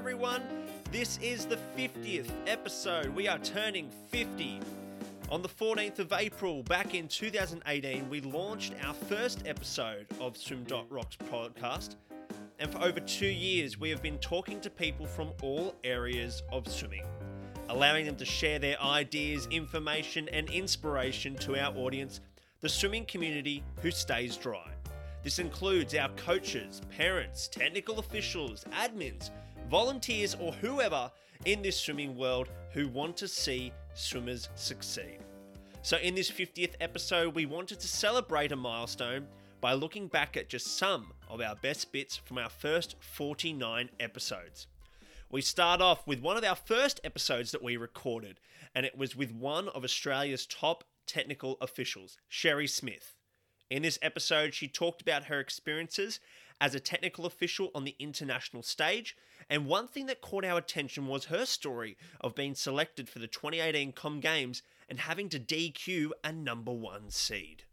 everyone. This is the 50th episode. We are turning 50. On the 14th of April, back in 2018, we launched our first episode of Swim Rocks podcast. And for over two years, we have been talking to people from all areas of swimming, allowing them to share their ideas, information, and inspiration to our audience, the swimming community who stays dry. This includes our coaches, parents, technical officials, admins, volunteers, or whoever in this swimming world who want to see swimmers succeed. So, in this 50th episode, we wanted to celebrate a milestone by looking back at just some of our best bits from our first 49 episodes. We start off with one of our first episodes that we recorded, and it was with one of Australia's top technical officials, Sherry Smith. In this episode, she talked about her experiences as a technical official on the international stage, and one thing that caught our attention was her story of being selected for the 2018 Com Games and having to DQ a number one seed.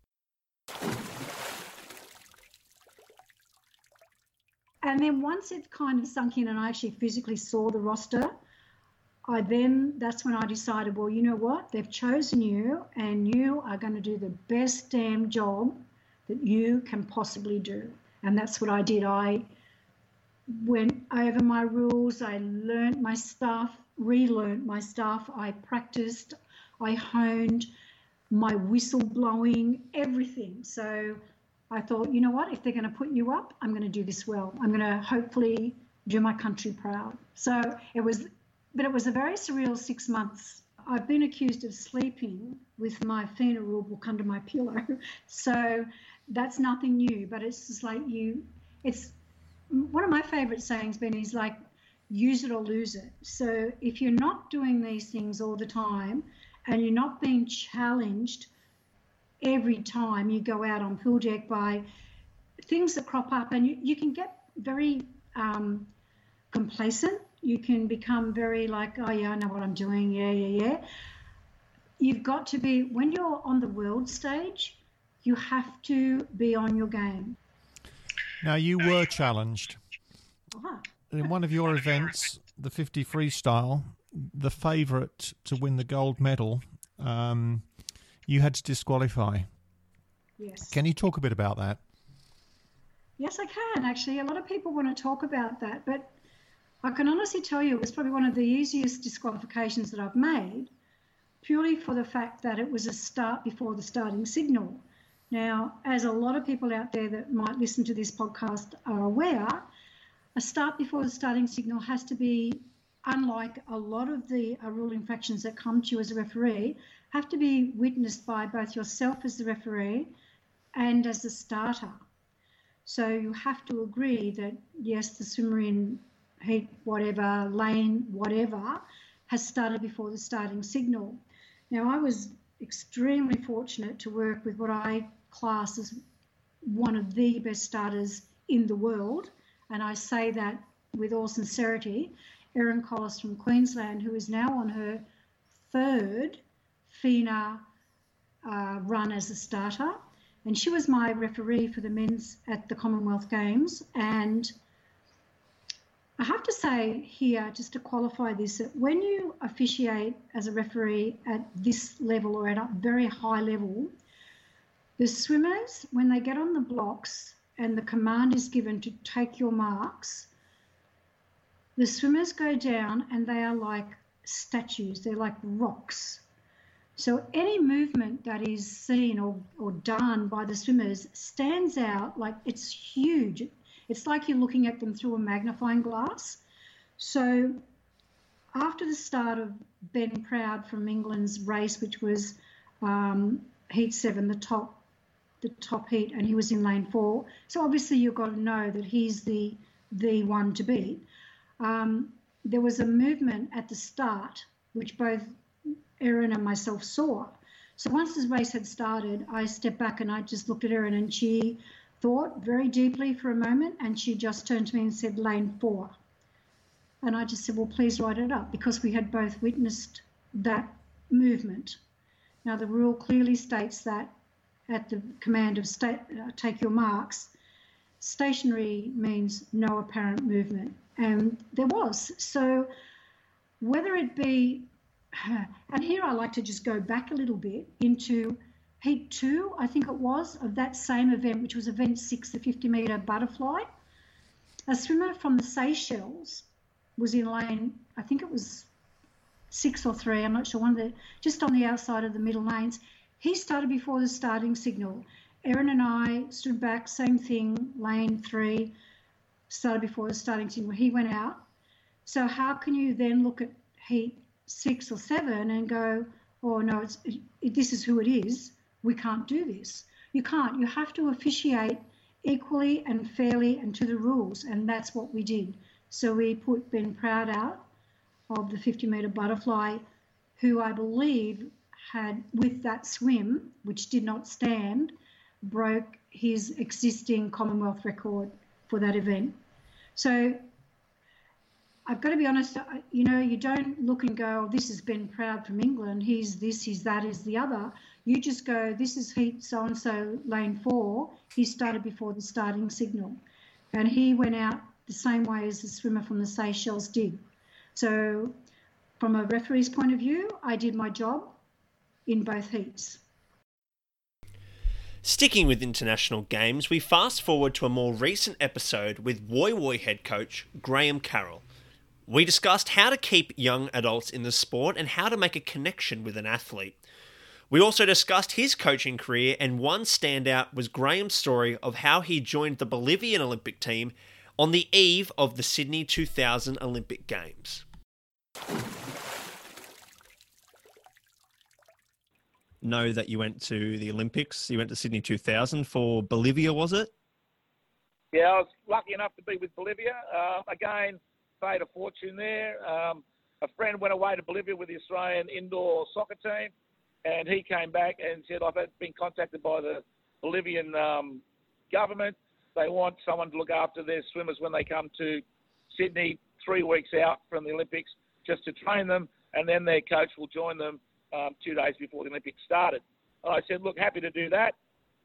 And then once it kind of sunk in and I actually physically saw the roster, I then, that's when I decided, well, you know what? They've chosen you and you are going to do the best damn job that you can possibly do. And that's what I did. I went over my rules, I learned my stuff, relearned my stuff, I practiced, I honed my whistle blowing, everything. So I thought, you know what, if they're going to put you up, I'm going to do this well. I'm going to hopefully do my country proud. So it was, but it was a very surreal six months. I've been accused of sleeping with my FINA rule book under my pillow. So that's nothing new, but it's just like you, it's one of my favorite sayings, Ben, is like, use it or lose it. So if you're not doing these things all the time and you're not being challenged every time you go out on pool deck by things that crop up, and you, you can get very um, complacent. You can become very like, oh, yeah, I know what I'm doing. Yeah, yeah, yeah. You've got to be, when you're on the world stage, you have to be on your game. Now, you were challenged. Uh-huh. In one of your events, the 50 freestyle, the favourite to win the gold medal, um, you had to disqualify. Yes. Can you talk a bit about that? Yes, I can actually. A lot of people want to talk about that, but I can honestly tell you it was probably one of the easiest disqualifications that I've made, purely for the fact that it was a start before the starting signal. Now, as a lot of people out there that might listen to this podcast are aware, a start before the starting signal has to be, unlike a lot of the uh, rule infractions that come to you as a referee, have to be witnessed by both yourself as the referee and as the starter. So you have to agree that yes, the swimmer in heat, whatever, lane, whatever, has started before the starting signal. Now, I was extremely fortunate to work with what I class as one of the best starters in the world, and I say that with all sincerity. Erin Collis from Queensland, who is now on her third FINA uh, run as a starter, and she was my referee for the men's at the Commonwealth Games. And I have to say here, just to qualify this, that when you officiate as a referee at this level or at a very high level, the swimmers, when they get on the blocks and the command is given to take your marks, the swimmers go down and they are like statues, they're like rocks. So any movement that is seen or, or done by the swimmers stands out like it's huge. It's like you're looking at them through a magnifying glass. So after the start of Ben Proud from England's race, which was um, heat seven, the top the top heat, and he was in lane four. So obviously you've got to know that he's the the one to beat. Um, there was a movement at the start which both Erin and myself saw. So once this race had started, I stepped back and I just looked at Erin, and she thought very deeply for a moment, and she just turned to me and said, "Lane four. And I just said, "Well, please write it up," because we had both witnessed that movement. Now the rule clearly states that at the command of sta- uh, take your marks, stationary means no apparent movement. And there was. So whether it be, and here I like to just go back a little bit into heat two, I think it was, of that same event, which was event six, the 50 metre butterfly. A swimmer from the Seychelles was in lane, I think it was six or three, I'm not sure, one of the, just on the outside of the middle lanes. He started before the starting signal. Erin and I stood back, same thing, lane three, started before the starting signal. He went out. So how can you then look at heat six or seven and go, oh no, it's, it, this is who it is. We can't do this. You can't. You have to officiate equally and fairly and to the rules, and that's what we did. So we put Ben Proud out of the 50 metre butterfly, who I believe had, with that swim, which did not stand, broke his existing Commonwealth record for that event. So I've got to be honest, you know, you don't look and go, oh, this has Ben Proud from England, he's this, he's that, he's the other. You just go, this is heat so and so, lane four. He started before the starting signal. And he went out the same way as the swimmer from the Seychelles did. So, from a referee's point of view, I did my job in both heats. Sticking with international games, we fast forward to a more recent episode with Woy Woy head coach Graham Carroll. We discussed how to keep young adults in the sport and how to make a connection with an athlete. We also discussed his coaching career, and one standout was Graham's story of how he joined the Bolivian Olympic team on the eve of the Sydney 2000 Olympic Games. Know that you went to the Olympics. You went to Sydney 2000 for Bolivia, was it? Yeah, I was lucky enough to be with Bolivia. Uh, again, paid a fortune there. Um, a friend went away to Bolivia with the Australian indoor soccer team, and he came back and said, I've been contacted by the Bolivian um, government. They want someone to look after their swimmers when they come to Sydney three weeks out from the Olympics just to train them, and then their coach will join them um, two days before the Olympics started. And I said, look, happy to do that.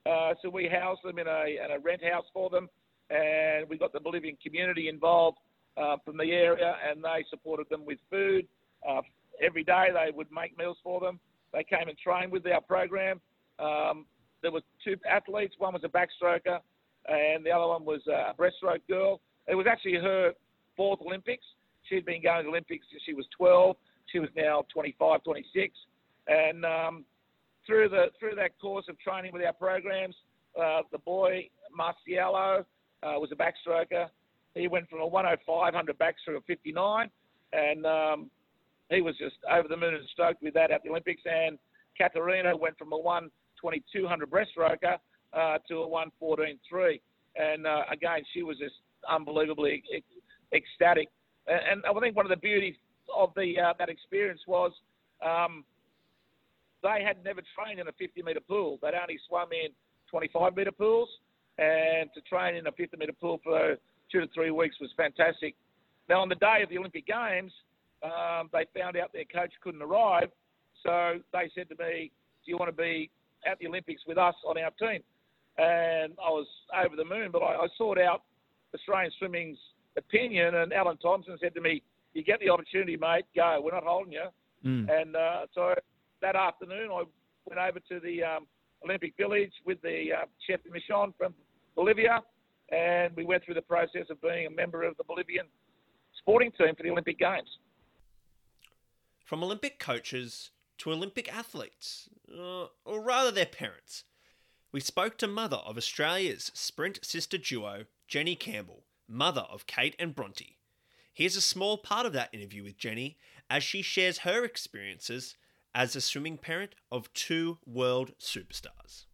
Uh, so we housed them in a, in a rent house for them, and we got the Bolivian community involved uh, from the area, and they supported them with food. Uh, every day they would make meals for them. They came and trained with our program. Um, there were two athletes. One was a backstroker, and the other one was a breaststroke girl. It was actually her fourth Olympics. She'd been going to Olympics since she was 12. She was now 25, 26. And um, through the through that course of training with our programs, uh, the boy Marcialo uh, was a backstroker. He went from a 105 100 backstroke of 59, and um, he was just over the moon and stoked with that at the Olympics. And Katarina went from a 122 100 breaststroker uh, to a 114.3, and uh, again she was just unbelievably ecstatic and I think one of the beauties of the uh, that experience was um, they had never trained in a 50 metre pool. They'd only swum in 25 metre pools, and to train in a 50 metre pool for two to three weeks was fantastic. Now, on the day of the Olympic Games, um, they found out their coach couldn't arrive, so they said to me, "Do you want to be at the Olympics with us on our team?" And I was over the moon, but I, I sought out Australian swimming's opinion. And Alan Thompson said to me, "You get the opportunity, mate. Go. We're not holding you." Mm. And uh, so that afternoon, I went over to the um, Olympic Village with the uh, chef Michon from Bolivia, and we went through the process of being a member of the Bolivian sporting team for the Olympic Games. From Olympic coaches to Olympic athletes, uh, or rather their parents, we spoke to mother of Australia's sprint sister duo, Jenny Campbell, mother of Kate and Bronte. Here's a small part of that interview with Jenny as she shares her experiences as a swimming parent of two world superstars.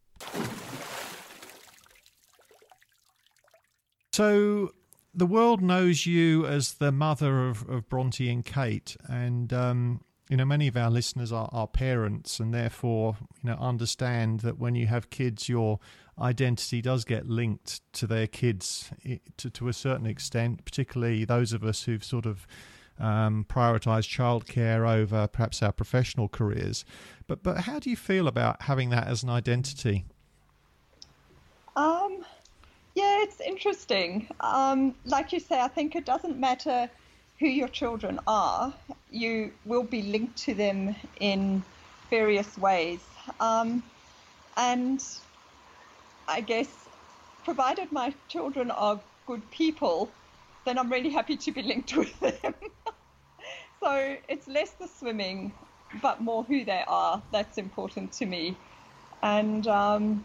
So, the world knows you as the mother of, of Bronte and Kate, and um, you know many of our listeners are, are parents, and therefore you know understand that when you have kids, you're identity does get linked to their kids to, to a certain extent, particularly those of us who've sort of um, prioritised childcare over perhaps our professional careers. But but how do you feel about having that as an identity? Um, Yeah, it's interesting. Um, like you say, I think it doesn't matter who your children are, you will be linked to them in various ways. Um, and I guess, provided my children are good people, then I'm really happy to be linked with them. So it's less the swimming, but more who they are. That's important to me. And um,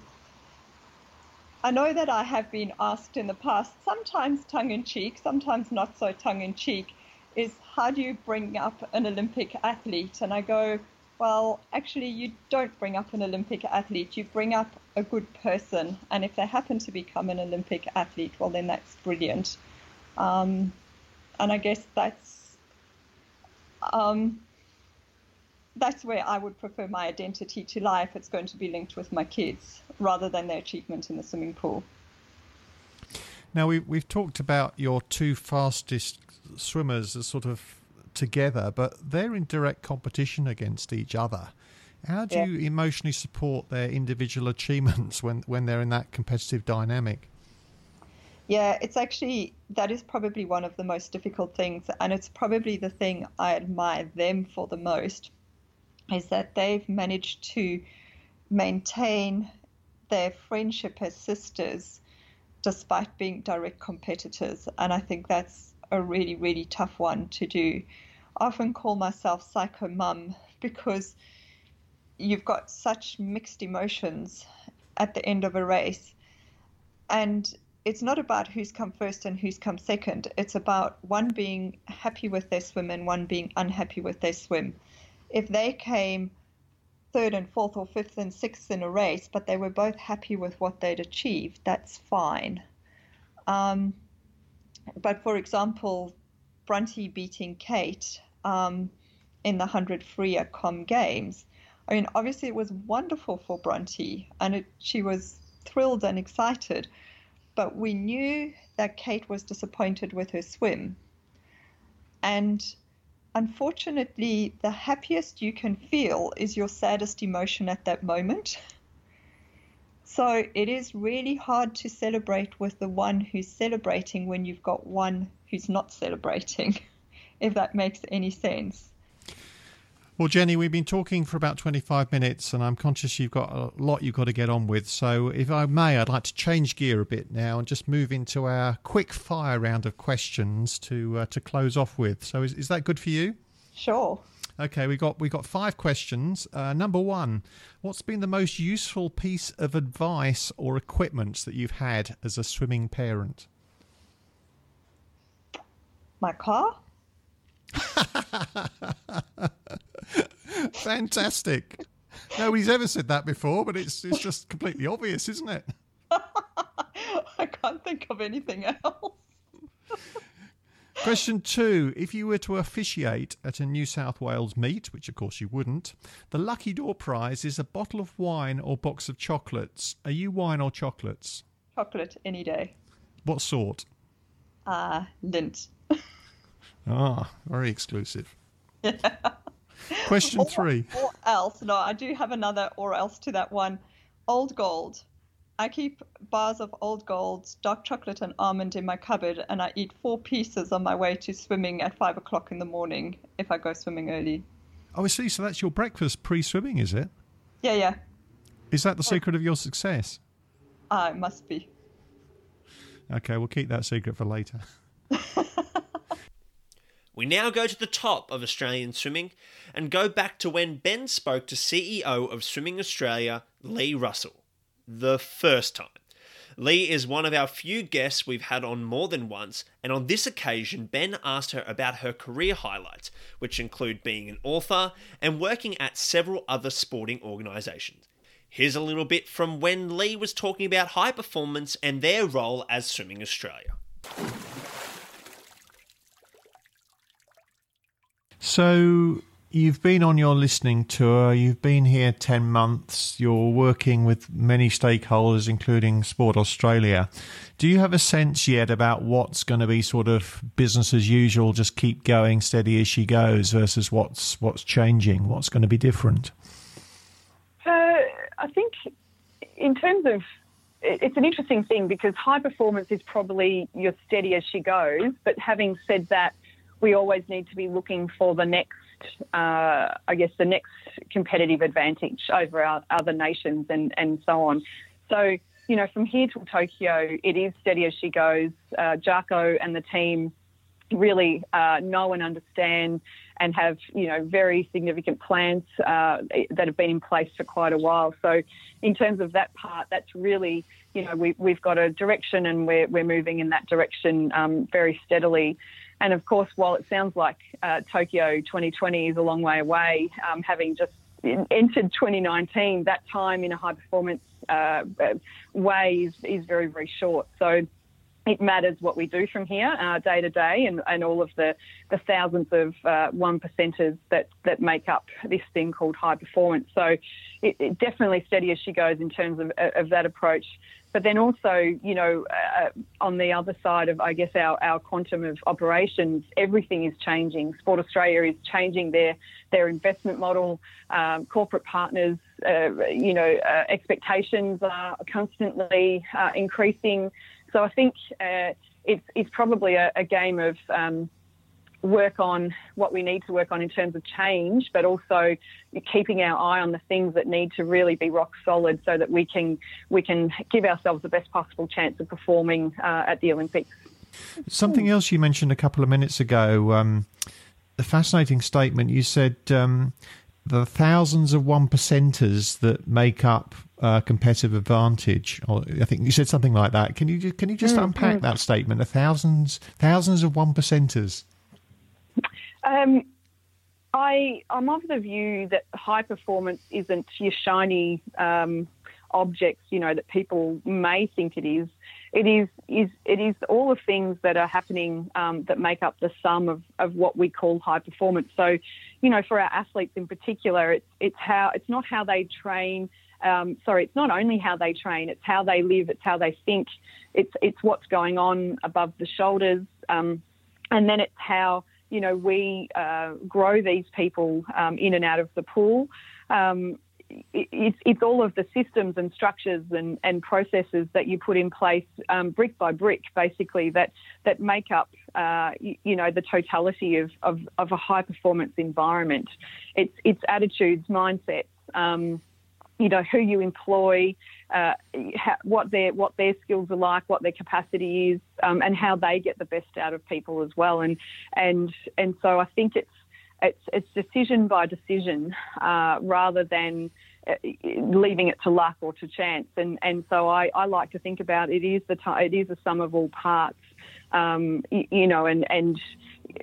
I know that I have been asked in the past, sometimes tongue in cheek, sometimes not so tongue in cheek, is how do you bring up an Olympic athlete? And I go, well, actually, you don't bring up an Olympic athlete, you bring up a good person. And if they happen to become an Olympic athlete, well, then that's brilliant. Um, and I guess that's. Um, that's where I would prefer my identity to lie if it's going to be linked with my kids rather than their achievement in the swimming pool. Now we we've talked about your two fastest swimmers as sort of together, but they're in direct competition against each other. How do yeah. you emotionally support their individual achievements when, when they're in that competitive dynamic? Yeah, it's actually that is probably one of the most difficult things, and it's probably the thing I admire them for the most is that they've managed to maintain their friendship as sisters despite being direct competitors. And I think that's a really, really tough one to do. I often call myself psycho mum because you've got such mixed emotions at the end of a race. And it's not about who's come first and who's come second. It's about one being happy with their swim and one being unhappy with their swim if they came third and fourth or fifth and sixth in a race, but they were both happy with what they'd achieved, that's fine. Um, but for example, Bronte beating Kate um, in the 100 free at Com Games, I mean, obviously it was wonderful for Bronte and it, she was thrilled and excited, but we knew that Kate was disappointed with her swim. And unfortunately, the happiest you can feel is your saddest emotion at that moment. So it is really hard to celebrate with the one who's celebrating when you've got one who's not celebrating, if that makes any sense. Well, Jenny, we've been talking for about 25 minutes, and I'm conscious you've got a lot you've got to get on with. So, if I may, I'd like to change gear a bit now and just move into our quick fire round of questions to uh, to close off with. So, is, is that good for you? Sure. Okay, we got we got five questions. Uh, number one, what's been the most useful piece of advice or equipment that you've had as a swimming parent? My car. Fantastic. Nobody's ever said that before, but it's it's just completely obvious, isn't it? I can't think of anything else. Question two If you were to officiate at a New South Wales meet, which of course you wouldn't, the lucky door prize is a bottle of wine or box of chocolates. Are you wine or chocolates? Chocolate any day. What sort? Ah, uh, Lindt. ah, very exclusive. Yeah. Question or, three. Or else, no, I do have another or else to that one. Old gold. I keep bars of old gold, dark chocolate, and almond in my cupboard, and I eat four pieces on my way to swimming at five o'clock in the morning if I go swimming early. Oh, I see. So that's your breakfast pre swimming, is it? Yeah, yeah. Is that the secret of your success? Ah, uh, it must be. Okay, we'll keep that secret for later. We now go to the top of Australian swimming and go back to when Ben spoke to CEO of Swimming Australia, Leigh Russell, the first time. Leigh is one of our few guests we've had on more than once, and on this occasion, Ben asked her about her career highlights, which include being an author and working at several other sporting organisations. Here's a little bit from when Leigh was talking about high performance and their role as Swimming Australia. So you've been on your listening tour, you've been here 10 months, you're working with many stakeholders, including Sport Australia. Do you have a sense yet about what's going to be sort of business as usual, just keep going steady as she goes, versus what's what's changing, what's going to be different? Uh, I think in terms of it's an interesting thing because high performance is probably your steady as she goes. But having said that, we always need to be looking for the next, uh, I guess, the next competitive advantage over our other nations and, and so on. So, you know, from here to Tokyo, it is steady as she goes. Uh, Jacco and the team really uh, know and understand and have you know very significant plans uh, that have been in place for quite a while. So in terms of that part, that's really you know we, we've got a direction and we're we're moving in that direction um, very steadily. And of course, while it sounds like uh, Tokyo 2020 is a long way away, um, having just entered 2019, that time in a high performance uh, way is, is very very short. So it matters what we do from here uh, day to day and, and all of the, the thousands of uh, one percenters that, that make up this thing called high performance. So it, it definitely steady as she goes in terms of, of that approach. But then also, you know, uh, on the other side of, I guess, our, our quantum of operations, everything is changing. Sport Australia is changing their, their investment model. Um, corporate partners, uh, you know, uh, expectations are constantly uh, increasing. So I think uh, it's, it's probably a, a game of um, work on what we need to work on in terms of change, but also keeping our eye on the things that need to really be rock solid, so that we can we can give ourselves the best possible chance of performing uh, at the Olympics. Something else you mentioned a couple of minutes ago. Um, a fascinating statement. You said um, the thousands of one percenters that make up uh, competitive advantage. Or I think you said something like that. Can you can you just mm, unpack mm. that statement? The thousands thousands of one percenters. Um, I I'm of the view that high performance isn't your shiny um, objects. You know that people may think it is. It is is it is all the things that are happening um, that make up the sum of, of what we call high performance. So, you know, for our athletes in particular, it's it's how it's not how they train um, sorry, it's not only how they train, it's how they live, it's how they think, it's it's what's going on above the shoulders, um, and then it's how you know we uh, grow these people um, in and out of the pool. Um, it's, it's all of the systems and structures and, and processes that you put in place um, brick by brick, basically, that, that make up, uh, you, you, know, the totality of, of, of, a high performance environment. It's, it's attitudes, mindsets, um, you know who you employ, uh, what their what their skills are like, what their capacity is, um, and how they get the best out of people as well. And and and so I think it's it's it's decision by decision uh, rather than uh, leaving it to luck or to chance. And and so I, I like to think about it is the t- it is a sum of all parts. Um, you, you know, and and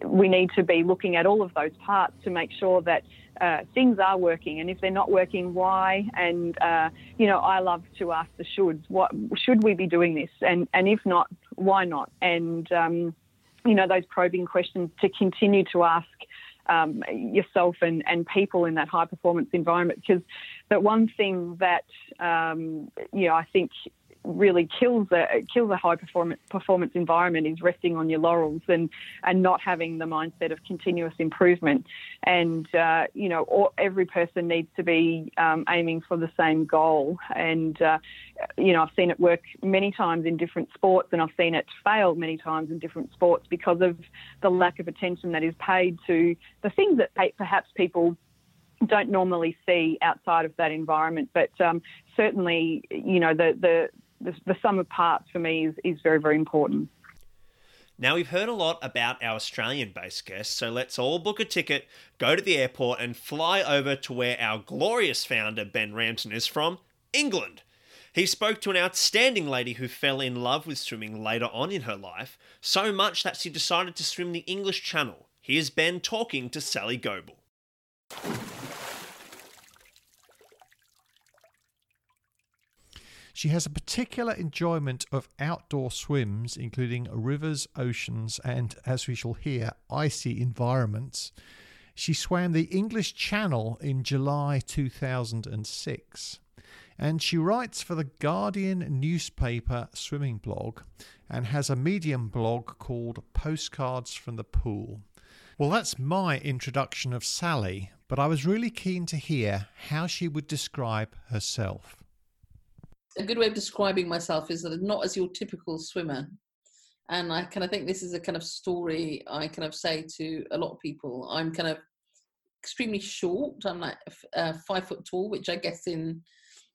we need to be looking at all of those parts to make sure that uh, things are working, and if they're not working, why? And uh, you know, I love to ask the shoulds. What should we be doing this? And and if not, why not? And um, you know, those probing questions to continue to ask um, yourself and, and people in that high performance environment. Because the one thing that um, you know, I think really kills a kills a high performance performance environment is resting on your laurels and and not having the mindset of continuous improvement. And uh, you know, all, every person needs to be um, aiming for the same goal. And uh, you know, I've seen it work many times in different sports, and I've seen it fail many times in different sports because of the lack of attention that is paid to the things that perhaps people don't normally see outside of that environment. But um, certainly, you know, the, the the, the sum of parts for me is, is very, very important. Now, we've heard a lot about our Australian based guests, so let's all book a ticket, go to the airport, and fly over to where our glorious founder, Ben Ramson, is from England. He spoke to an outstanding lady who fell in love with swimming later on in her life, so much that she decided to swim the English Channel. Here's Ben talking to Sally Goble. She has a particular enjoyment of outdoor swims, including rivers, oceans, and, as we shall hear, icy environments. She swam the English Channel in July 2006. And she writes for the Guardian newspaper swimming blog and has a Medium blog called Postcards from the Pool. Well, that's my introduction of Sally, but I was really keen to hear how she would describe herself. A good way of describing myself is that I'm not as your typical swimmer. And I kind of think this is a kind of story I kind of say to a lot of people. I'm kind of extremely short. I'm like uh, five foot tall, which I guess in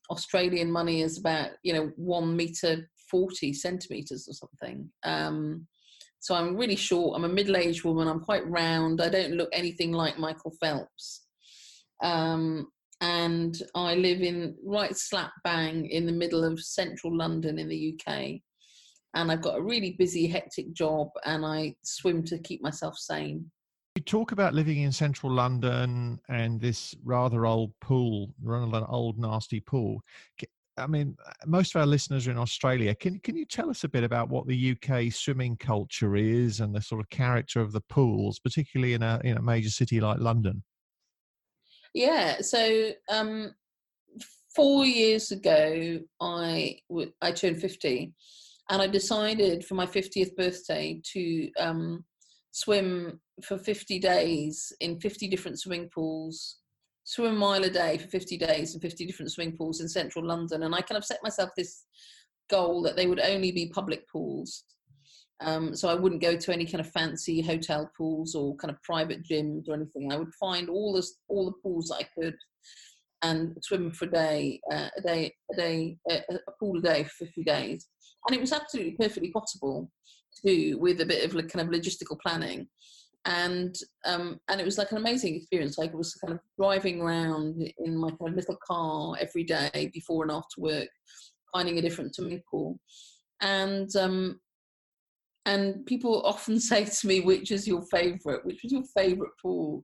Australian money is about you know one meter forty centimeters or something. Um, so I'm really short. I'm a middle-aged woman. I'm quite round. I don't look anything like Michael Phelps. Um, and I live in right slap bang in the middle of central London in the UK. And I've got a really busy, hectic job, and I swim to keep myself sane. You talk about living in central London and this rather old pool, rather old, nasty pool. I mean, uh, most of our listeners are in Australia. Can can you tell us a bit about what the UK swimming culture is and the sort of character of the pools, particularly in a in a major city like London? Yeah, so um, four years ago, I I turned fifty, and I decided for my fiftieth birthday to um, swim for fifty days in fifty different swimming pools, swim a mile a day for fifty days in fifty different swimming pools in central London, and I kind of set myself this goal that they would only be public pools um, so I wouldn't go to any kind of fancy hotel pools or kind of private gyms or anything. I would find all the all the pools I could and swim for a day, uh, a day, a day, a, a pool a day for 50 days. And it was absolutely perfectly possible to do with a bit of like kind of logistical planning. And um, and it was like an amazing experience. Like I was kind of driving around in my kind of little car every day before and after work, finding a different swimming pool. And um, and people often say to me which is your favorite? Which was your favorite pool?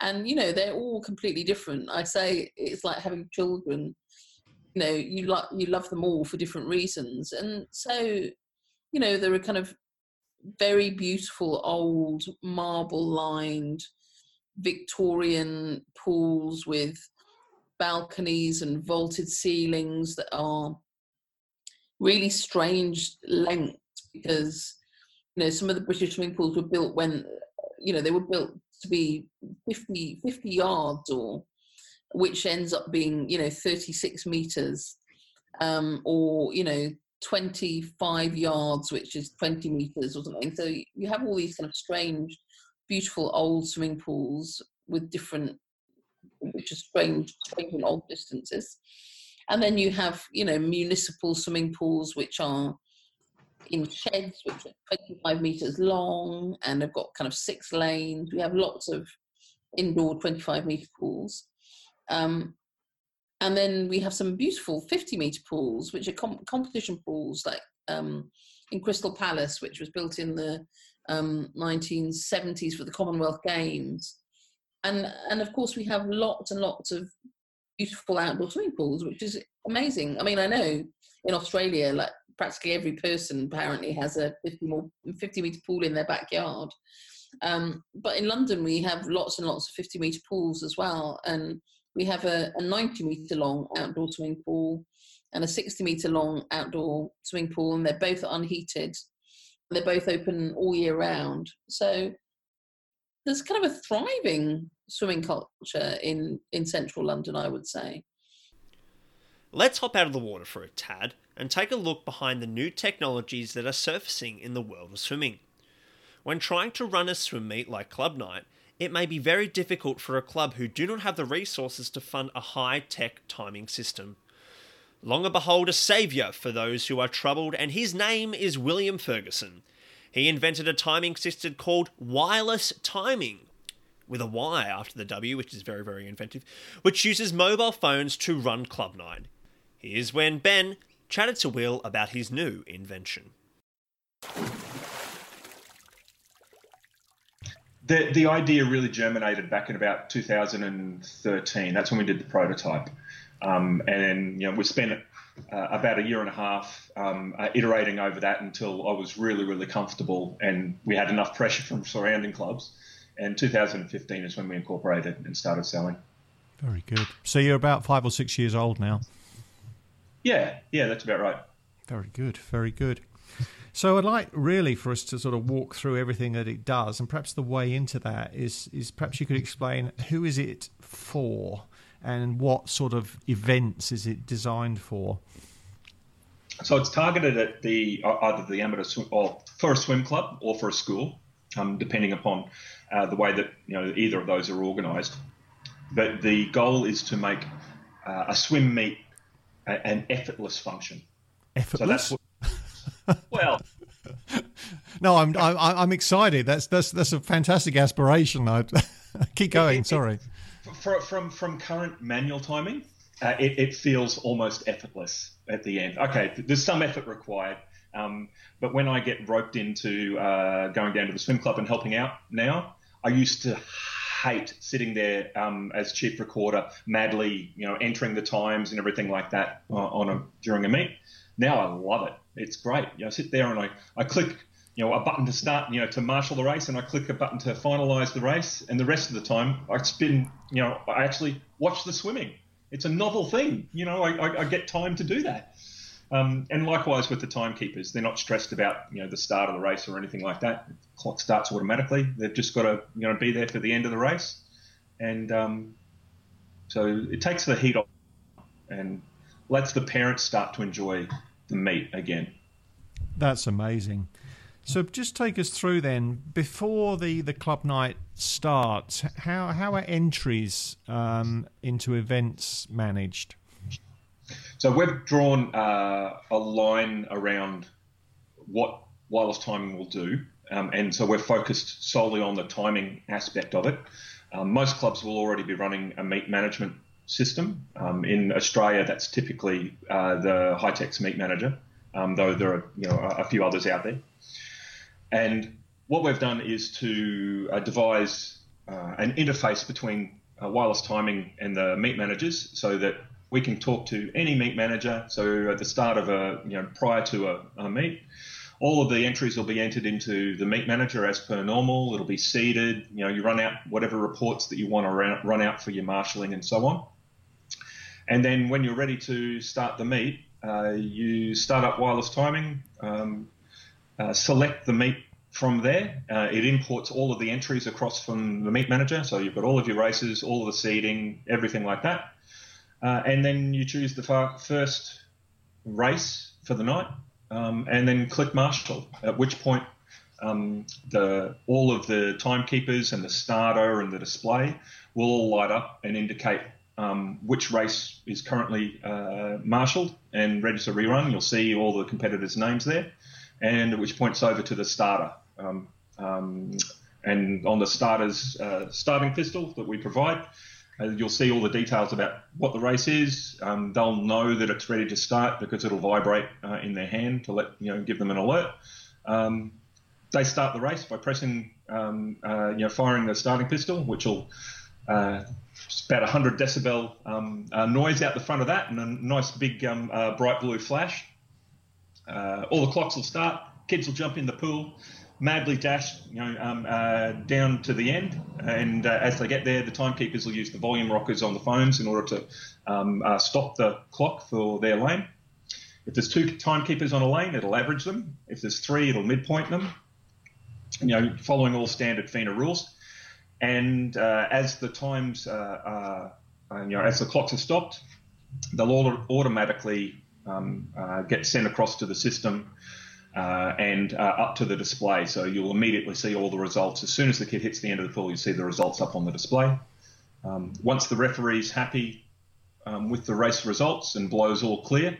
And you know they're all completely different. I say it's like having children. You know you like you love them all for different reasons. And so you know there are kind of very beautiful old marble lined victorian pools with balconies and vaulted ceilings that are really strange lengths because you know, some of the British swimming pools were built when, you know, they were built to be 50, 50 yards or which ends up being, you know, 36 meters um, or, you know, 25 yards, which is 20 meters or something. So you have all these kind of strange, beautiful old swimming pools with different, which are strange, strange old distances. And then you have, you know, municipal swimming pools, which are in sheds which are 25 meters long and have got kind of six lanes. We have lots of indoor 25 meter pools. Um, and then we have some beautiful 50 meter pools, which are com- competition pools, like um, in Crystal Palace, which was built in the um, 1970s for the Commonwealth Games. And, and of course, we have lots and lots of beautiful outdoor swimming pools, which is amazing. I mean, I know in Australia, like practically every person apparently has a 50, more, 50 meter pool in their backyard. Um, but in London, we have lots and lots of 50 meter pools as well. And we have a, a 90 meter long outdoor swimming pool and a 60 meter long outdoor swimming pool, and they're both unheated. They're both open all year round. So there's kind of a thriving swimming culture in, in central London, I would say. Let's hop out of the water for a tad and take a look behind the new technologies that are surfacing in the world of swimming. When trying to run a swim meet like Club Night, it may be very difficult for a club who do not have the resources to fund a high tech timing system. Long behold, a saviour for those who are troubled, and his name is William Ferguson. He invented a timing system called Wyreless timing, with a Y after the W, which is very, very inventive, which uses mobile phones to run Club Night. Here's when Ben chatted to Will about his new invention. The, the idea really germinated back in about 2013. That's when we did the prototype. Um, and you know, we spent uh, about a year and a half um, uh, iterating over that until I was really, really comfortable and we had enough pressure from surrounding clubs. And 2015 is when we incorporated and started selling. Very good. So you're about five or six years old now. Yeah, yeah, that's about right. Very good, very good. So I'd like really for us to sort of walk through everything that it does, and perhaps the way into that is is perhaps you could explain who is it for, and what sort of events is it designed for. So it's targeted at the uh, either the amateur swim, or for a swim club or for a school, um, depending upon uh, the way that you know either of those are organised. But the goal is to make uh, a swim meet a, an effortless function. Effortless. So that's what, well, no, I'm, I'm I'm excited. That's that's that's a fantastic aspiration. I keep going. it- Sorry. from from, from current manual timing, uh, it, it feels almost effortless at the end. Okay, there's some effort required, um, but when I get roped into uh, going down to the swim club and helping out now, I used to hate sitting there um, as chief recorder, madly, you know, entering the times and everything like that uh, on a during a meet. Now I love it. It's great. You know, I sit there and I, I click you know, a button to start, you know, to marshal the race, and I click a button to finalise the race, and the rest of the time I spin, you know, I actually watch the swimming. It's a novel thing, you know, I, I, I get time to do that. Um, and likewise with the timekeepers, they're not stressed about, you know, the start of the race or anything like that. The clock starts automatically. They've just got to, you know, be there for the end of the race, and um, so it takes the heat off and lets the parents start to enjoy the meet again. That's amazing. So just take us through then before the, the club night starts. How how are entries um, into events managed? So we've drawn uh, a line around what Wyreless timing will do, um, and so we're focused solely on the timing aspect of it. Um, most clubs will already be running a meet management system. Um, in Australia, that's typically uh, the Hy-Tek's Meet Manager, um, though there are you know a, few others out there. And what we've done is to uh, devise uh, an interface between uh, Wyreless timing and the meet managers so that we can talk to any meet manager. So at the start of a, you know, prior to a, a meet, all of the entries will be entered into the meet manager as per normal. It'll be seeded. You know, you run out whatever reports that you want to run, out for your marshalling and so on. And then when you're ready to start the meet, uh, you start up Wyreless timing, um, uh, select the meet from there. Uh, it imports all of the entries across from the meet manager. So you've got all of your races, all of the seeding, everything like that. Uh, and then you choose the far, first race for the night, um, and then click marshal. At which point, um, the all of the timekeepers and the starter and the display will all light up and indicate um, which race is currently uh, marshaled and ready to rerun. You'll see all the competitors' names there, and at which point it's over to the starter. Um, um, and on the starter's uh, starting pistol that we provide, you'll see all the details about what the race is. Um, they'll know that it's ready to start because it'll vibrate uh, in their hand to let you know give them an alert. Um, they start the race by pressing, um, uh, you know, firing the starting pistol, which will uh, about 100 decibel um, uh, noise out the front of that, and a nice big um, uh, bright blue flash. Uh, all the clocks will start. Kids will jump in the pool madly dash, you know, um, uh, down to the end. And uh, as they get there, the timekeepers will use the volume rockers on the phones in order to um, uh, stop the clock for their lane. If there's two timekeepers on a lane, it'll average them. If there's three, it'll midpoint them. You know, following all standard FINA rules. And uh, as the times, uh, uh, you know, as the clocks are stopped, they'll all automatically um, get sent across to the system uh, and uh, up to the display. So you'll immediately see all the results. As soon as the kid hits the end of the pool, you see the results up on the display. Um, once the referee's happy um, with the race results and blows all clear,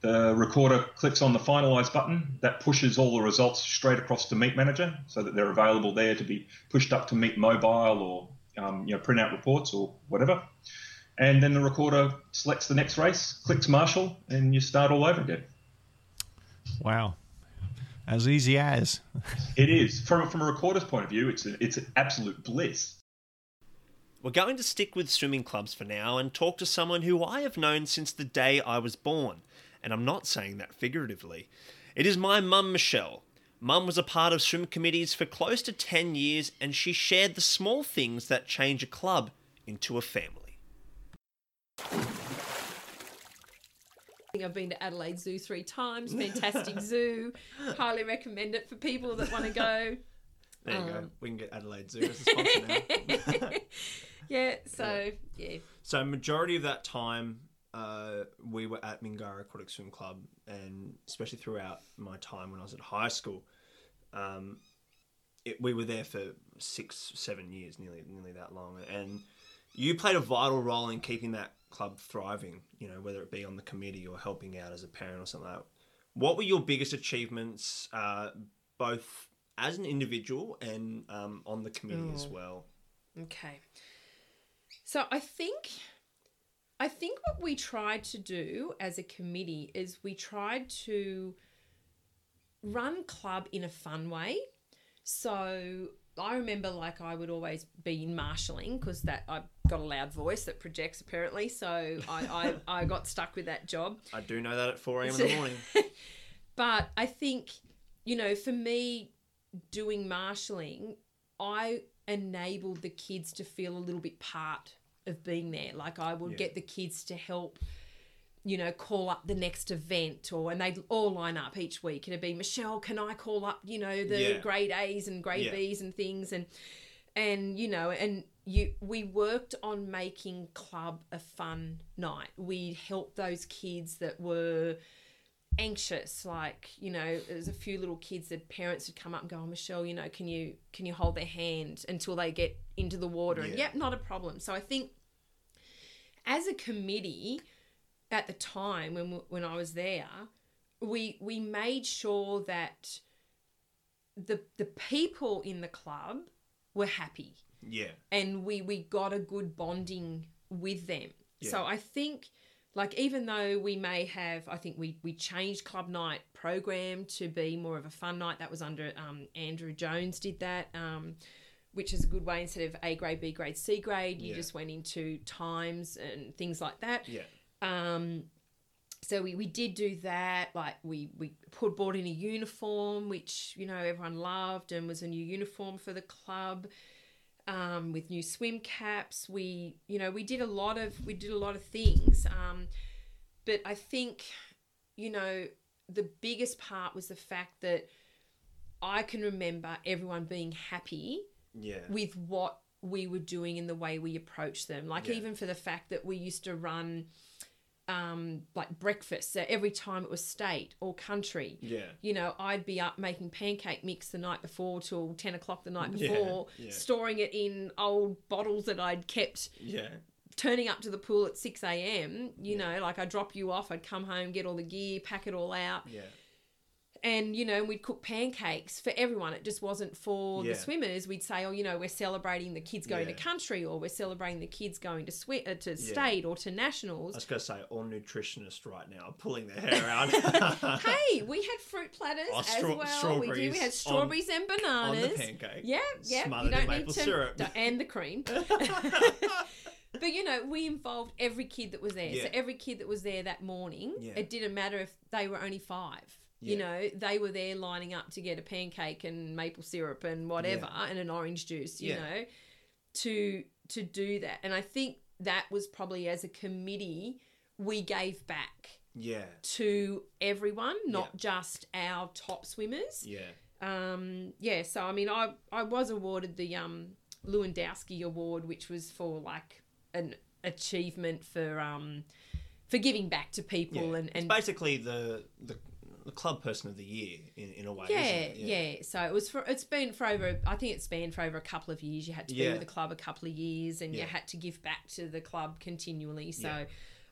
the recorder clicks on the finalise button. That pushes all the results straight across to Meet Manager so that they're available there to be pushed up to Meet Mobile or um, you know, print out reports or whatever. And then the recorder selects the next race, clicks Marshal, and you start all over again. Wow as easy as. it is. From, from a recorder's point of view, it's, a, it's an absolute bliss. We're going to stick with swimming clubs for now and talk to someone who I have known since the day I was born. And I'm not saying that figuratively. It is my mum, Michelle. Mum was a part of swim committees for close to 10 years, and she shared the small things that change a club into a family. I've been to Adelaide Zoo three times. Fantastic zoo. Highly recommend it for people that want to go. There you um, go. We can get Adelaide Zoo as a sponsor now. yeah. So yeah. So majority of that time, uh, we were at Mingara Aquatic Swim Club, and especially throughout my time when I was at high school, um, it, we were there for six, seven years, nearly, nearly that long, and you played a vital role in keeping that club thriving. You know, whether it be on the committee or helping out as a parent or something like that. What were your biggest achievements, uh, both as an individual and um, on the committee as Oh. well? Okay. So I think I think what we tried to do as a committee is we tried to run club in a fun way. So I remember like I would always be in marshalling because that I've got a loud voice that projects apparently. So I, I, I got stuck with that job. I do know that at 4 a.m. in the morning. But I think, you know, for me doing marshalling, I enabled the kids to feel a little bit part of being there. Like I would Yeah. get the kids to help, you know, call up the next event or and they'd all line up each week. It'd be Michelle, can I call up, you know, the Yeah. grade A's and grade Yeah. B's and things and and you know, and you we worked on making club a fun night. We helped those kids that were anxious like you know there's a few little kids that parents would come up and go oh michelle you know can you can you hold their hand until they get into the water and yep not a problem so i think as a committee at the time when when i was there we we made sure that the the people in the club were happy yeah. and we we got a good bonding with them. So I think like even though we may have I think we we changed club night program to be more of a fun night that was under um, Andrew Jones did that um, which is a good way instead of A grade B grade C grade you Yeah. just went into times and things like that Yeah. Um, so we, we did do that. Like we we put bought in a uniform, which you know everyone loved, and was a new uniform for the club. Um, with new swim caps, we you know we did a lot of we did a lot of things. Um, but I think you know the biggest part was the fact that I can remember everyone being happy Yeah. with what we were doing and the way we approached them. Like Yeah. even for the fact that we used to run um like breakfast so every time it was state or country Yeah. you know i'd be up making pancake mix the night before till 10 o'clock the night Yeah, before yeah. storing it in old bottles that i'd kept Yeah. turning up to the pool at 6 a.m you know like i'd drop you off i'd come home get all the gear pack it all out Yeah. And you know we'd cook pancakes for everyone it just wasn't for Yeah. the swimmers we'd say oh you know we're celebrating the kids going Yeah. to country or we're celebrating the kids going to swi- uh, to state or to nationals I was going to say, all nutritionists right now are pulling their hair out. hey we had fruit platters Oh, as straw- well we did we had strawberries and on bananas the pancake. yeah yeah you don't in need maple to syrup. and the cream but you know we involved every kid that was there so every kid that was there that morning Yeah. it didn't matter if they were only five you know they were there lining up to get a pancake and maple syrup and whatever and an orange juice you Yeah. know to to do that and i think that was probably as a committee we gave back yeah. to everyone not just our top swimmers Yeah. um, yeah, so I mean, I I was awarded the um, Lewandowski Award, which was for like an achievement for um, for giving back to people yeah. and it's and basically the, the the club person of the year in, in a way. yeah, it? yeah, So it was for it's been for over. I think it's been for over a couple of years. You had to be with the club a couple of years, and Yeah. you had to give back to the club continually. So Yeah.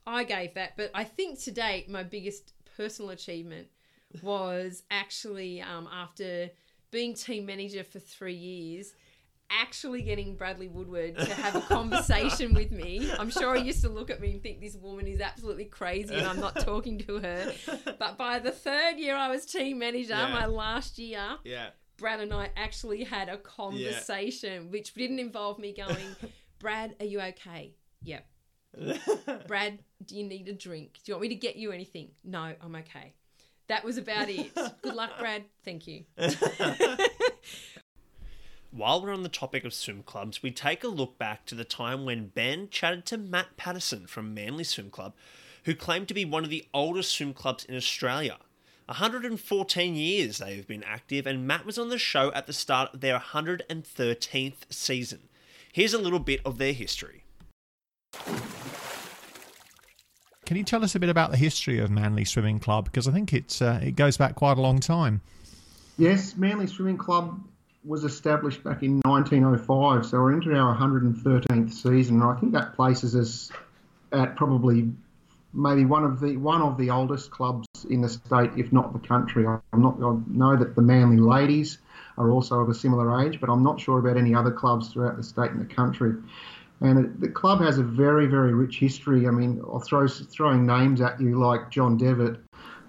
I gave that, but I think to date my biggest personal achievement was actually um, after being team manager for three years. Actually, getting Bradley Woodward to have a conversation with me. I'm sure he used to look at me and think this woman is absolutely crazy and I'm not talking to her. But by the third year I was team manager, Yeah. my last year, Yeah. Brad and I actually had a conversation, which didn't involve me going, Brad, are you okay? Yep. Brad, do you need a drink? Do you want me to get you anything? No, I'm okay. That was about it. Good luck, Brad. Thank you. While we're on the topic of swim clubs, we take a look back to the time when Ben chatted to Matt Patterson from Manly Swim Club, who claimed to be one of the oldest swim clubs in Australia. 114 years they have been active, and Matt was on the show at the start of their 113th season. Here's a little bit of their history. Can you tell us a bit about the history of Manly Swimming Club? Because I think it's uh, it goes back quite a long time. Yes, Manly Swimming Club was established back in 1905, so we're into our 113th season. And I think that places us at probably maybe one of the one of the oldest clubs in the state, if not the country. I'm not. I know that the Manly ladies are also of a similar age, but I'm not sure about any other clubs throughout the state and the country. And it, the club has a very, very rich history. I mean, I'll throw throwing names at you like John Devitt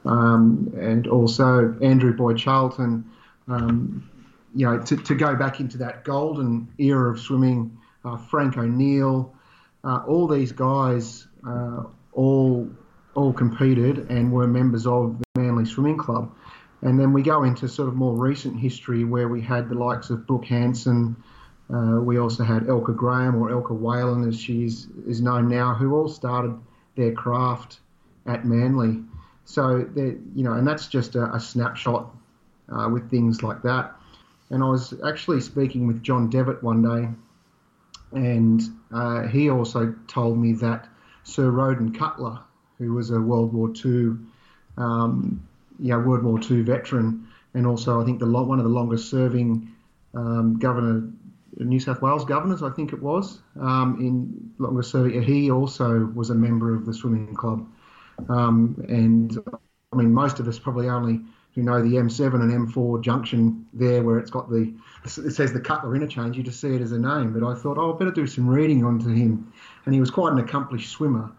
um, and also Andrew Boy Charlton. Um, you know, to, to go back into that golden era of swimming, uh, Frank O'Neill, uh, all these guys uh, all all competed and were members of the Manly Swimming Club. And then we go into sort of more recent history where we had the likes of Brooke Hanson. Uh, we also had Elka Graham or Elka Whalen, as she is, known now, who all started their craft at Manly. So, you know, and that's just a, a snapshot uh, with things like that. And I was actually speaking with John Devitt one day, and uh, he also told me that Sir Roden Cutler, who was a World War II, um, yeah, World War II veteran, and also I think the one of the longest serving um, governor, New South Wales governors, I think it was, um, in longest serving. He also was a member of the swimming club, um, and I mean most of us probably only who know the M7 and M4 junction there, where it's got the it says the Cutler interchange. You just see it as a name, but I thought, oh, I better do some reading onto him, and he was quite an accomplished swimmer.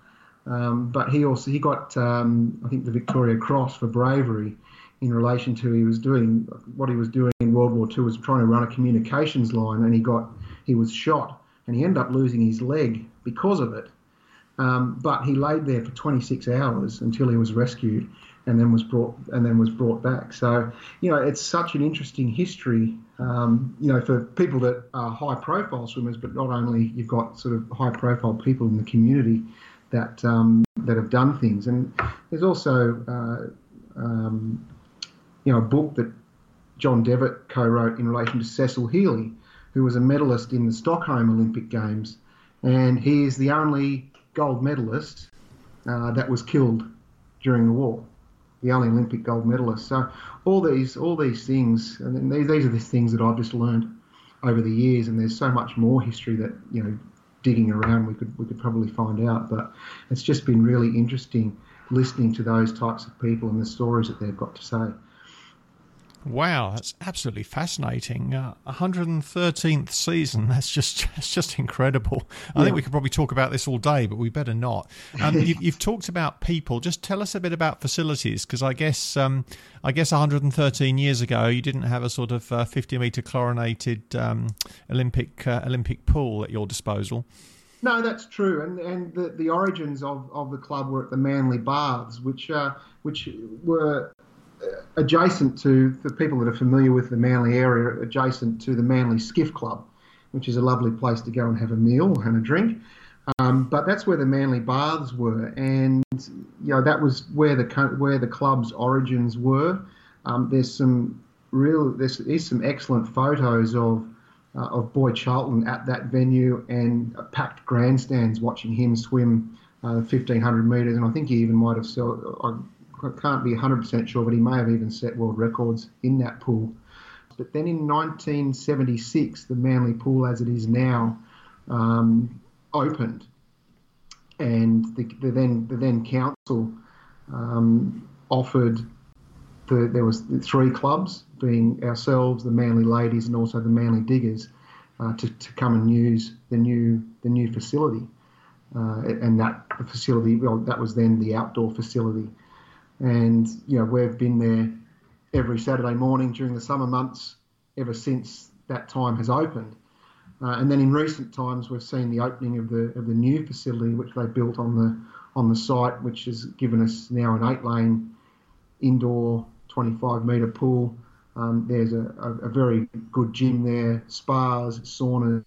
Um, but he also he got um, I think the Victoria Cross for bravery in relation to he was doing what he was doing in World War II was trying to run a communications line and he got he was shot and he ended up losing his leg because of it. Um, but he laid there for 26 hours until he was rescued and then was brought and then was brought back. So you know it's such an interesting history. Um, you know for people that are high profile swimmers, but not only you've got sort of high profile people in the community that um, that have done things. And there's also uh, um, you know a book that John Devitt co-wrote in relation to Cecil Healy, who was a medalist in the Stockholm Olympic Games, and he is the only gold medalist uh, that was killed during the war. The only Olympic gold medalist. So all these all these things, and these, these are the things that I've just learned over the years. And there's so much more history that you know digging around, we could we could probably find out. But it's just been really interesting listening to those types of people and the stories that they've got to say. Wow, that's absolutely fascinating. Uh, 113th season. That's just that's just incredible. I yeah. think we could probably talk about this all day, but we better not. Um, you, have talked about people. Just tell us a bit about facilities, because I guess um, I guess 113 years ago you didn't have a sort of uh, 50 meter chlorinated um, Olympic uh, Olympic pool at your disposal. No, that's true, and and the, the origins of, of the club were at the Manly Baths, which uh, which were adjacent to, for people that are familiar with the Manly area, adjacent to the Manly Skiff Club, which is a lovely place to go and have a meal and a drink. Um, but that's where the Manly Baths were, and you know that was where the where the club's origins were. Um, there's some real there's is some excellent photos of uh, of Boy Charlton at that venue and packed grandstands watching him swim uh, 1500 metres, and I think he even might have. Sold, I can't be 100% sure, but he may have even set world records in that pool. But then in 1976, the Manly pool, as it is now, um, opened, and the, the, then the then council um, offered the, there was three clubs, being ourselves, the Manly Ladies, and also the Manly Diggers, uh, to, to come and use the new the new facility. Uh, and that facility, well, that was then the outdoor facility and you know we've been there every Saturday morning during the summer months ever since that time has opened. Uh, and then in recent times, we've seen the opening of the of the new facility which they built on the on the site, which has given us now an eight-lane indoor 25 metre pool. Um, there's a, a, a, very good gym there, spas, saunas.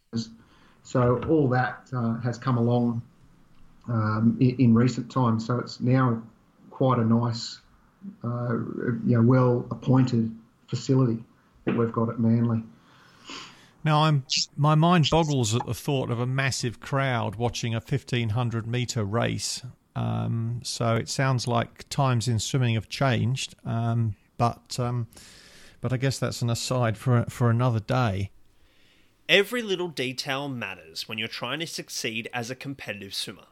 So all that uh, has come along um, in, in recent times. So it's now quite a nice, uh, you know, well appointed facility that we've got at Manly. Now, I'm my mind boggles at the thought of a massive crowd watching a 1500 meter race. Um, so it sounds like times in swimming have changed, um, but um, but I guess that's an aside for for another day. Every little detail matters when you're trying to succeed as a competitive swimmer.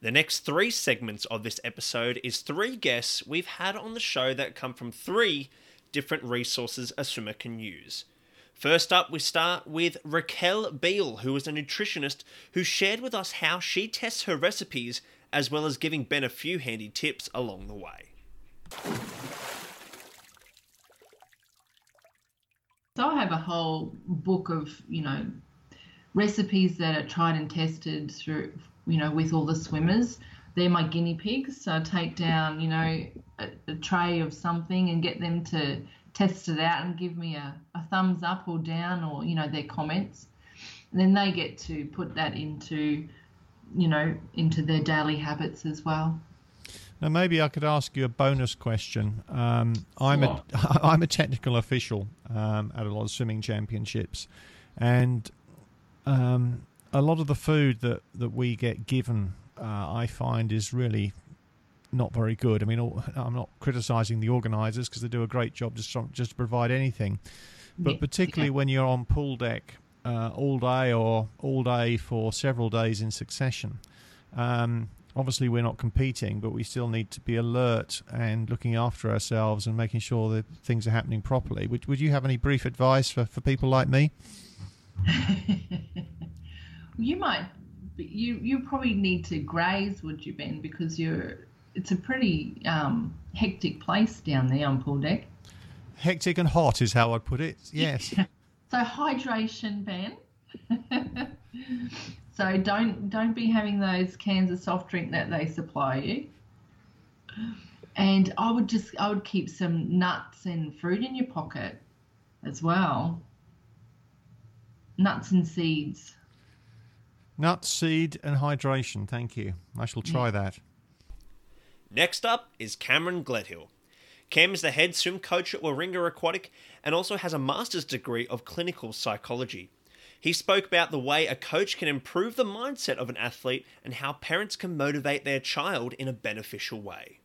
The next three segments of this episode is three guests we've had on the show that come from three different resources a swimmer can use. First up, we start with Raquel Beal, who is a nutritionist who shared with us how she tests her recipes as well as giving Ben a few handy tips along the way. So I have a whole book of, you know, recipes that are tried and tested through, you know, with all the swimmers. They're my guinea pigs. So I take down, you know, a, a tray of something and get them to test it out and give me a, a thumbs up or down or, you know, their comments. And then they get to put that into, you know, into their daily habits as well. Now, maybe I could ask you a bonus question. Um, I'm Sure. a I'm a technical official um, at a lot of swimming championships, and um, a lot of the food that, that we get given, uh, I find, is really not very good. I mean, all- I'm not criticising the organisers because they do a great job just trying- just to provide anything, but Yeah, particularly yeah. when you're on pool deck uh, all day or all day for several days in succession. Um, obviously, we're not competing, but we still need to be alert and looking after ourselves and making sure that things are happening properly. Would, would you have any brief advice for, for people like me? You might, you you probably need to graze, would you, Ben? Because you're, it's a pretty um, hectic place down there on pool deck. Hectic and hot is how I'd put it. Yes. So hydration, Ben. so don't don't be having those cans of soft drink that they supply you. And I would just I would keep some nuts and fruit in your pocket as well. Nuts and seeds. Nuts, seed, and hydration. Thank you. I shall try that. Next up is Cameron Gledhill. Cam is the head swim coach at Warringah Aquatic and also has a master's degree of clinical psychology. He spoke about the way a coach can improve the mindset of an athlete and how parents can motivate their child in a beneficial way.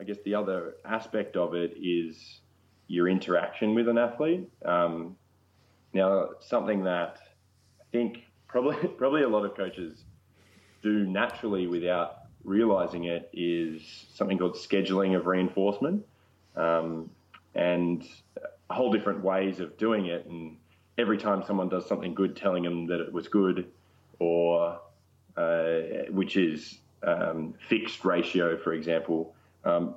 I guess the other aspect of it is your interaction with an athlete. Um, now, something that I think probably probably a lot of coaches do naturally without realizing it is something called scheduling of reinforcement, um, and a whole different ways of doing it. And every time someone does something good, telling them that it was good, or uh, which is um, fixed ratio, for example. Um,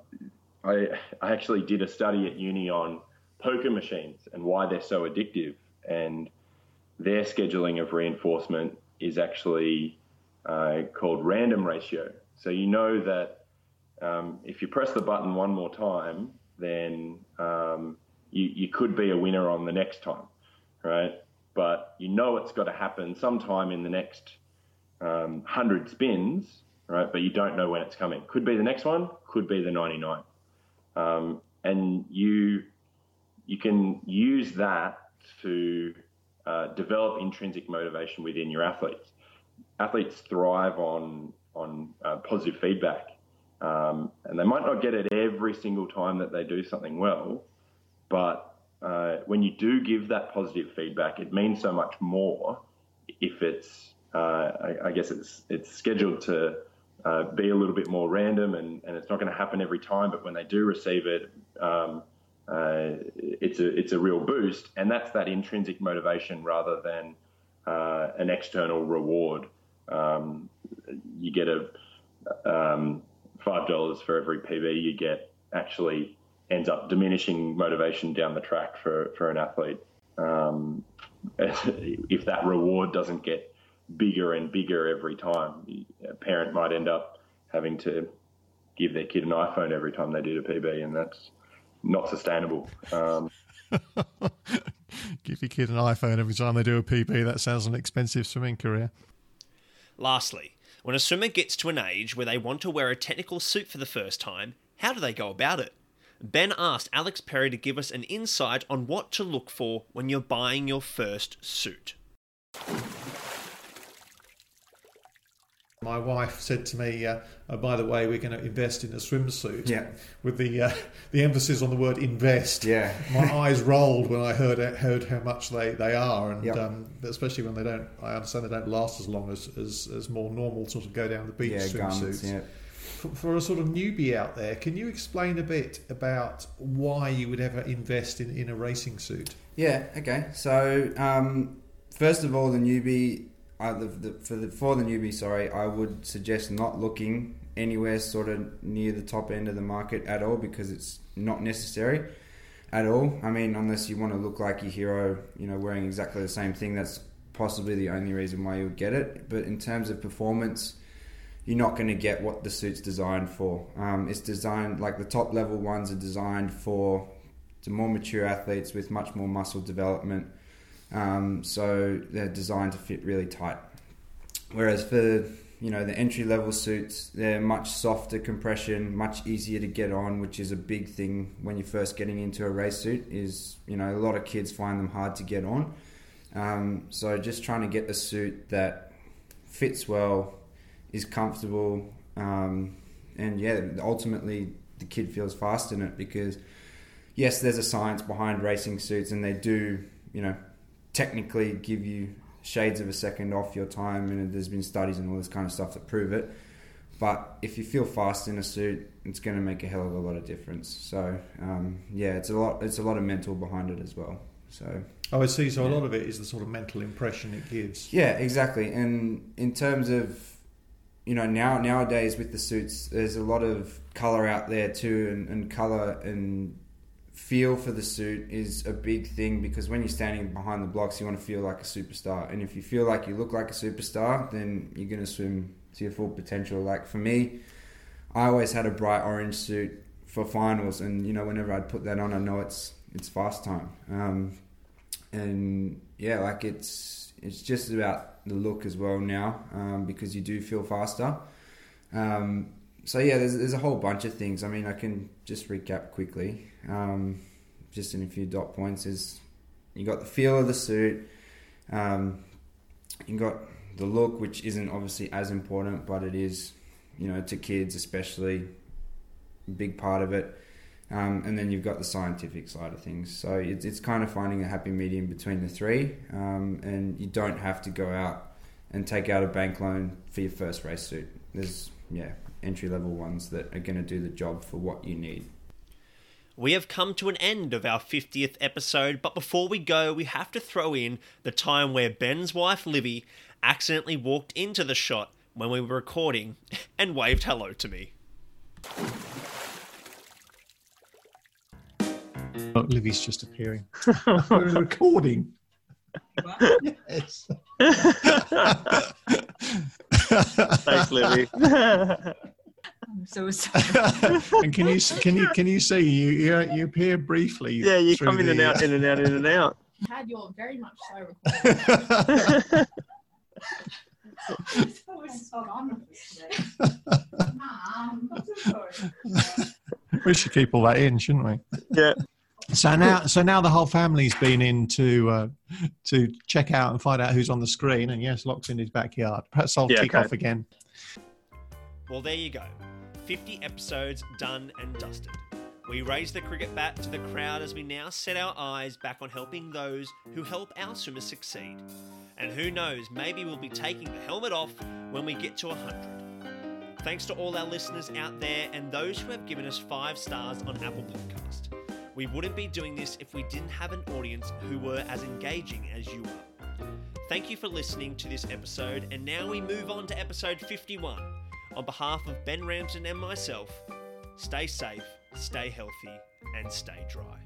I, I actually did a study at uni on poker machines and why they're so addictive, and their scheduling of reinforcement is actually uh, called random ratio. So you know that um, if you press the button one more time, then um, you, you could be a winner on the next time, right? But you know it's got to happen sometime in the next um, 100 spins, right? But you don't know when it's coming. Could be the next one, could be the 99. Um, and you you can use that to uh, develop intrinsic motivation within your athletes. Athletes thrive on on uh, positive feedback, um, and they might not get it every single time that they do something well, but uh, when you do give that positive feedback, it means so much more if it's uh, I, I guess it's it's scheduled to uh, be a little bit more random and, and it's not going to happen every time. But when they do receive it, um, uh, it's a it's a real boost, and that's that intrinsic motivation rather than uh, an external reward. Um, you get a um, five dollars for every PB you get actually ends up diminishing motivation down the track for for an athlete. Um, if that reward doesn't get bigger and bigger every time, a parent might end up having to give their kid an iPhone every time they do a PB, and that's not sustainable. Um, Give your kid an iPhone every time they do a PB. That sounds an expensive swimming career. Lastly, when a swimmer gets to an age where they want to wear a technical suit for the first time, how do they go about it? Ben asked Alex Perry to give us an insight on what to look for when you're buying your first suit. My wife said to me, uh, oh, "By the way, we're going to invest in a swimsuit." Yeah. With the uh, the emphasis on the word invest. Yeah. My eyes rolled when I heard heard how much they, they are, and Yep. um, especially when they don't. I understand they don't last as long as, as, as more normal sort of go down the beach Yeah, swimsuits. yeah. For, for a sort of newbie out there, can you explain a bit about why you would ever invest in, in a racing suit? Yeah. Okay. So um, first of all, the newbie, uh, the, the, for the for the newbie, sorry, I would suggest not looking anywhere sort of near the top end of the market at all because it's not necessary at all. I mean, unless you want to look like your hero, you know, wearing exactly the same thing, that's possibly the only reason why you would get it. But in terms of performance, you're not going to get what the suit's designed for. Um, it's designed like the top level ones are designed for the more mature athletes with much more muscle development. Um, so they're designed to fit really tight. Whereas for you know the entry level suits, they're much softer compression, much easier to get on, which is a big thing when you're first getting into a race suit. Is you know a lot of kids find them hard to get on. Um, so just trying to get a suit that fits well, is comfortable, um, and yeah, ultimately the kid feels fast in it because yes, there's a science behind racing suits, and they do, you know, technically give you shades of a second off your time, and there's been studies and all this kind of stuff that prove it. But if you feel fast in a suit, it's going to make a hell of a lot of difference. So um, yeah, it's a lot. It's a lot of mental behind it as well. So Oh, I see. So a lot of it is the sort of mental impression it gives. yeah, exactly. And in terms of you know now nowadays with the suits, there's a lot of color out there too, and, and color and feel for the suit is a big thing because when you're standing behind the blocks, you want to feel like a superstar. And if you feel like you look like a superstar, then you're going to swim to your full potential. Like for me, I always had a bright orange suit for finals, and you know whenever I'd put that on, I know it's it's fast time. Um, and yeah, like it's it's just about the look as well now um, because you do feel faster. Um, so yeah, there's there's a whole bunch of things. I mean, I can just recap quickly, um, just in a few dot points. Is you got the feel of the suit, um, you got the look, which isn't obviously as important, but it is, you know, to kids especially, a big part of it. Um, and then you've got the scientific side of things. So it's, it's kind of finding a happy medium between the three. Um, and you don't have to go out and take out a bank loan for your first race suit. There's, yeah, entry level ones that are going to do the job for what you need. We have come to an end of our 50th episode, but before we go, we have to throw in the time where Ben's wife Livy accidentally walked into the shot when we were recording and waved hello to me. Oh, Livy's just appearing. We're recording. yes. Thanks, Livy. I'm so sorry. and can you can you can you see you you, you appear briefly? yeah, you through come in and out, in and out, in and out. Had your very much so recorded. we should keep all that in, shouldn't we? Yeah. So now, so now the whole family's been in to uh, to check out and find out who's on the screen. And yes, Locke's in his backyard. Perhaps I'll Yeah, kick okay. off again. Well, there you go. 50 episodes done and dusted. We raise the cricket bat to the crowd as we now set our eyes back on helping those who help our swimmers succeed. And who knows, maybe we'll be taking the helmet off when we get to 100. Thanks to all our listeners out there and those who have given us five stars on Apple Podcast. We wouldn't be doing this if we didn't have an audience who were as engaging as you are. Thank you for listening to this episode, and now we move on to episode 51. On behalf of Ben Ramsden and myself, stay safe, stay healthy, and stay dry.